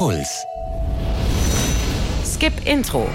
Puls. Skip Intro.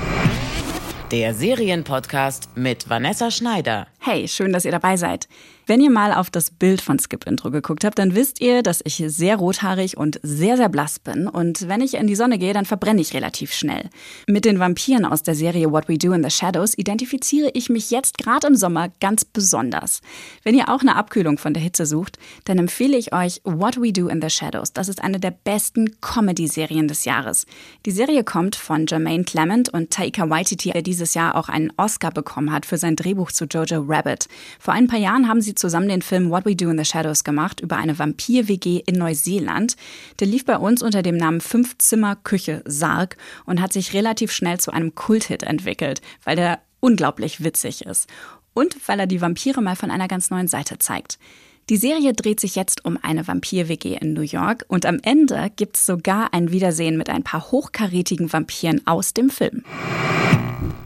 Der Serienpodcast mit Vanessa Schneider. Hey, schön, dass ihr dabei seid. Wenn ihr mal auf das Bild von Skip Intro geguckt habt, dann wisst ihr, dass ich sehr rothaarig und sehr, sehr blass bin. Und wenn ich in die Sonne gehe, dann verbrenne ich relativ schnell. Mit den Vampiren aus der Serie What We Do in the Shadows identifiziere ich mich jetzt gerade im Sommer ganz besonders. Wenn ihr auch eine Abkühlung von der Hitze sucht, dann empfehle ich euch What We Do in the Shadows. Das ist eine der besten Comedy-Serien des Jahres. Die Serie kommt von Jermaine Clement und Taika Waititi, der dieses Jahr auch einen Oscar bekommen hat für sein Drehbuch zu Jojo Rabbit. Vor ein paar Jahren haben sie zusammen den Film What We Do in the Shadows gemacht über eine Vampir-WG in Neuseeland. Der lief bei uns unter dem Namen Fünf-Zimmer-Küche Sarg und hat sich relativ schnell zu einem Kulthit entwickelt, weil der unglaublich witzig ist. Und weil er die Vampire mal von einer ganz neuen Seite zeigt. Die Serie dreht sich jetzt um eine Vampir-WG in New York und am Ende gibt es sogar ein Wiedersehen mit ein paar hochkarätigen Vampiren aus dem Film.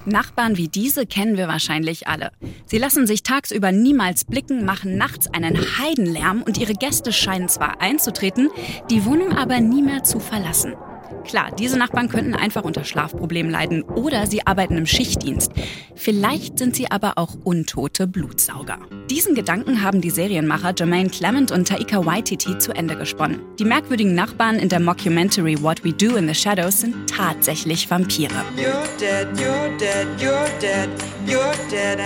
Nachbarn wie diese kennen wir wahrscheinlich alle. Sie lassen sich tagsüber niemals blicken, machen nachts einen Heidenlärm und ihre Gäste scheinen zwar einzutreten, die Wohnung aber nie mehr zu verlassen. Klar, diese Nachbarn könnten einfach unter Schlafproblemen leiden oder sie arbeiten im Schichtdienst. Vielleicht sind sie aber auch untote Blutsauger. Diesen Gedanken haben die Serienmacher Jermaine Clement und Taika Waititi zu Ende gesponnen. Die merkwürdigen Nachbarn in der Mockumentary What We Do in the Shadows sind tatsächlich Vampire. You're dead, you're dead, you're dead,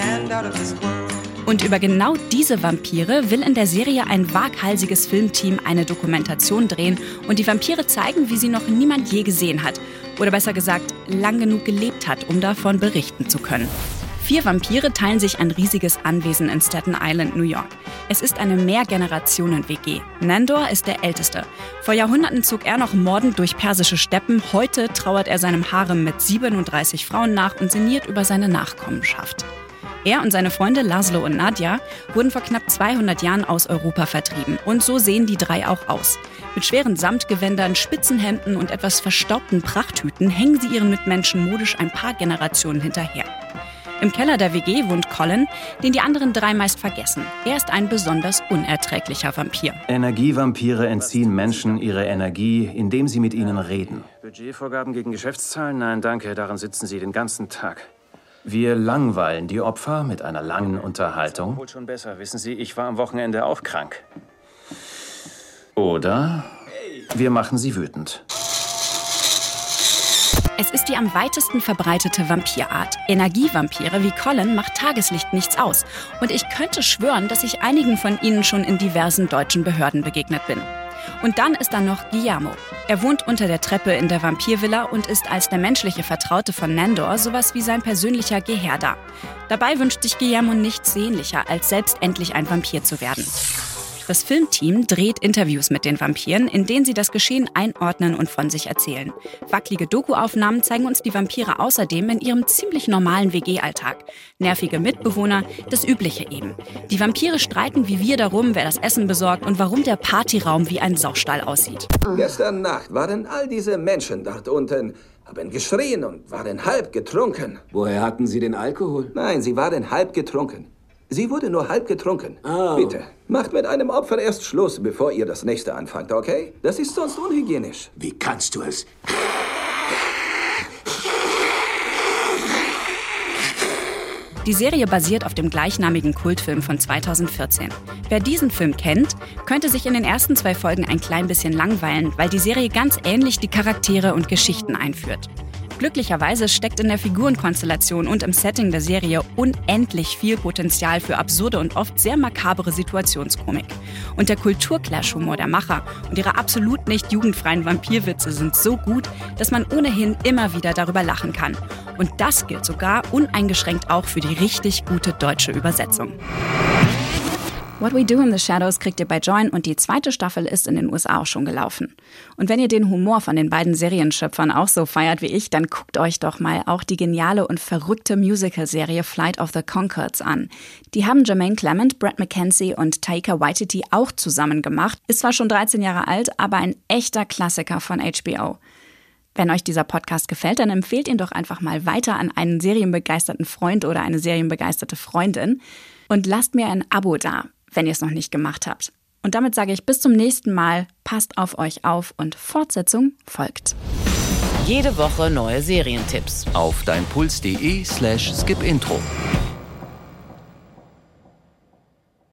Und über genau diese Vampire will in der Serie ein waghalsiges Filmteam eine Dokumentation drehen und die Vampire zeigen, wie sie noch niemand je gesehen hat. Oder besser gesagt, lang genug gelebt hat, um davon berichten zu können. Vier Vampire teilen sich ein riesiges Anwesen in Staten Island, New York. Es ist eine Mehrgenerationen-WG. Nandor ist der Älteste. Vor Jahrhunderten zog er noch mordend durch persische Steppen. Heute trauert er seinem Harem mit 37 Frauen nach und sinniert über seine Nachkommenschaft. Er und seine Freunde Laszlo und Nadja wurden vor knapp 200 Jahren aus Europa vertrieben. Und so sehen die drei auch aus. Mit schweren Samtgewändern, Spitzenhemden und etwas verstaubten Prachthüten hängen sie ihren Mitmenschen modisch ein paar Generationen hinterher. Im Keller der WG wohnt Colin, den die anderen drei meist vergessen. Er ist ein besonders unerträglicher Vampir. Energievampire entziehen Menschen ihre Energie, indem sie mit ihnen reden. Budgetvorgaben gegen Geschäftszahlen? Nein, danke, daran sitzen sie den ganzen Tag. Wir langweilen die Opfer mit einer langen Unterhaltung. Wohl schon besser. Wissen Sie, ich war am Wochenende auch krank. Oder wir machen sie wütend. Es ist die am weitesten verbreitete Vampirart. Energievampire wie Colin macht Tageslicht nichts aus. Und ich könnte schwören, dass ich einigen von ihnen schon in diversen deutschen Behörden begegnet bin. Und dann ist da noch Guillermo. Er wohnt unter der Treppe in der Vampirvilla und ist als der menschliche Vertraute von Nandor sowas wie sein persönlicher Geherr da. Dabei wünscht sich Guillermo nichts sehnlicher, als selbst endlich ein Vampir zu werden. Das Filmteam dreht Interviews mit den Vampiren, in denen sie das Geschehen einordnen und von sich erzählen. Wackelige Dokuaufnahmen zeigen uns die Vampire außerdem in ihrem ziemlich normalen WG-Alltag. Nervige Mitbewohner, das Übliche eben. Die Vampire streiten wie wir darum, wer das Essen besorgt und warum der Partyraum wie ein Saustall aussieht. Gestern Nacht waren all diese Menschen dort unten haben geschrien und waren halb getrunken. Woher hatten Sie den Alkohol? Nein, sie waren halb getrunken. Sie wurde nur halb getrunken. Oh. Bitte, macht mit einem Opfer erst Schluss, bevor ihr das nächste anfangt, okay? Das ist sonst unhygienisch. Wie kannst du es? Die Serie basiert auf dem gleichnamigen Kultfilm von 2014. Wer diesen Film kennt, könnte sich in den ersten zwei Folgen ein klein bisschen langweilen, weil die Serie ganz ähnlich die Charaktere und Geschichten einführt. Glücklicherweise steckt in der Figurenkonstellation und im Setting der Serie unendlich viel Potenzial für absurde und oft sehr makabere Situationskomik. Und der Kulturclash-Humor der Macher und ihre absolut nicht jugendfreien Vampirwitze sind so gut, dass man ohnehin immer wieder darüber lachen kann. Und das gilt sogar uneingeschränkt auch für die richtig gute deutsche Übersetzung. What We Do in the Shadows kriegt ihr bei Join und die zweite Staffel ist in den USA auch schon gelaufen. Und wenn ihr den Humor von den beiden Serienschöpfern auch so feiert wie ich, dann guckt euch doch mal auch die geniale und verrückte Musical-Serie Flight of the Concords an. Die haben Jermaine Clement, Brett McKenzie und Taika Waititi auch zusammen gemacht. Ist zwar schon 13 Jahre alt, aber ein echter Klassiker von HBO. Wenn euch dieser Podcast gefällt, dann empfehlt ihn doch einfach mal weiter an einen serienbegeisterten Freund oder eine serienbegeisterte Freundin und lasst mir ein Abo da wenn ihr es noch nicht gemacht habt. Und damit sage ich bis zum nächsten Mal. Passt auf euch auf und Fortsetzung folgt. Jede Woche neue Serientipps. Auf deinpuls.de slash skipintro.